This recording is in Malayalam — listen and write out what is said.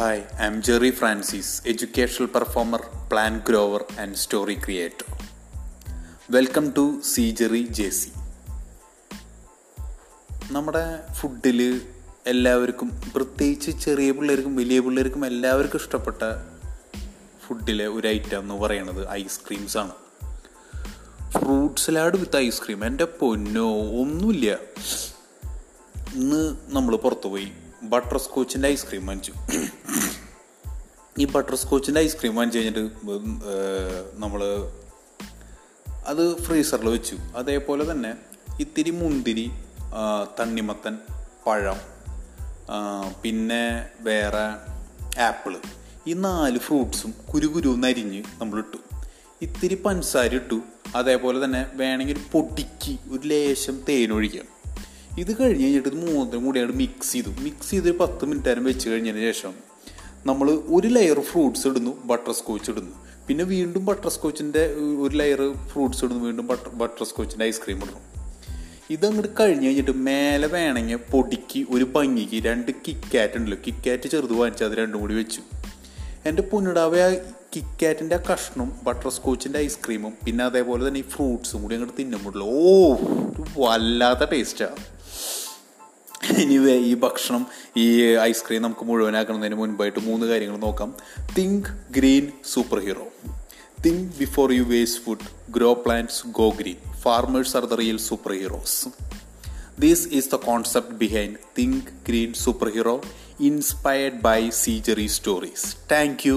Hi, I'm Jerry Francis educational performer plant grower and story creator welcome to C Jerry J C നമ്മുടെ ഫുഡിൽ എല്ലാവർക്കും പ്രത്യേകിച്ച് ചെറിയ പിള്ളേർക്കും വലിയ പിള്ളേർക്കും എല്ലാവർക്കും ഇഷ്ടപ്പെട്ട ഫുഡിലെ ഒരു ഐറ്റം എന്ന് പറയുന്നത് ഐസ്ക്രീംസ് ആണ്. ഫ്രൂട്ട് സലാഡ് വിത്ത് ഐസ്ക്രീം എന്റെ പൊന്നോ ഒന്നുമില്ല. ഇന്ന് നമ്മൾ പുറത്തു പോയി ബട്ടർ സ്കോച്ചിന്റെ ഐസ്ക്രീം വാങ്ങിച്ചു. ഈ ബട്ടർ സ്കോച്ചിന്റെ ഐസ്ക്രീം വാങ്ങി കഴിഞ്ഞിട്ട് നമ്മൾ അത് ഫ്രീസറിൽ വെച്ചു. അതേപോലെ തന്നെ ഇത്തിരി മുന്തിരി തണ്ണിമത്തൻ പഴം പിന്നെ വേറെ ആപ്പിൾ. ഈ നാല് ഫ്രൂട്ട്സും കുരുകുരു നരിഞ്ഞ് നമ്മളിട്ടു. ഇത്തിരി പഞ്ചസാര ഇട്ടു. അതേപോലെ തന്നെ വേണമെങ്കിൽ പൊടിക്ക് ഒരു ലേശം തേനൊഴിക്കാം ഇത് കഴിഞ്ഞ് കഴിഞ്ഞിട്ട് ഇത് മൂന്നിനും കൂടി അങ്ങോട്ട് മിക്സ് ചെയ്തു. മിക്സ് ചെയ്ത് പത്ത് മിനിറ്റ് നേരം വെച്ച് കഴിഞ്ഞതിന് ശേഷം നമ്മൾ ഒരു ലെയർ ഫ്രൂട്ട്സ് ഇടുന്നു ബട്ടർ സ്കോച്ച് ഇടുന്നു. പിന്നെ വീണ്ടും ബട്ടർ സ്കോച്ചിന്റെ ഒരു ലെയർ ഫ്രൂട്ട്സ് ഇടുന്നു വീണ്ടും ബട്ടർ ബട്ടർ സ്കോച്ചിന്റെ ഐസ്ക്രീം ഇടുന്നു. ഇതങ്ങോട്ട് കഴിഞ്ഞ് കഴിഞ്ഞിട്ട് മേലെ വേണമെങ്കിൽ പൊടിക്ക് ഒരു ഭംഗിക്ക് രണ്ട് കിക്കാറ്റ് ഉണ്ടല്ലോ. കിക്കാറ്റ് ചെറുത് വാങ്ങിച്ചാൽ അത് രണ്ടും കൂടി വെച്ചു. എന്റെ പുന്നിടാവ് ആ കിക്കാറ്റിന്റെ ആ ബട്ടർ സ്കോച്ചിന്റെ ഐസ്ക്രീമും പിന്നെ അതേപോലെ തന്നെ ഈ ഫ്രൂട്ട്സും കൂടി അങ്ങോട്ട് തിന്നുമ്പോഴല്ലോ ഓ വല്ലാത്ത ടേസ്റ്റാണ് എനിവേ ഈ ഭക്ഷണം ഈ ഐസ്ക്രീം നമുക്ക് മുഴുവനാക്കുന്നതിന് മുൻപായിട്ട് മൂന്ന് കാര്യങ്ങൾ നോക്കാം. Think green super hero think before you waste food grow plants go green farmers are the real super heroes these is the concept behind think green super hero inspired by സീജറി stories thank U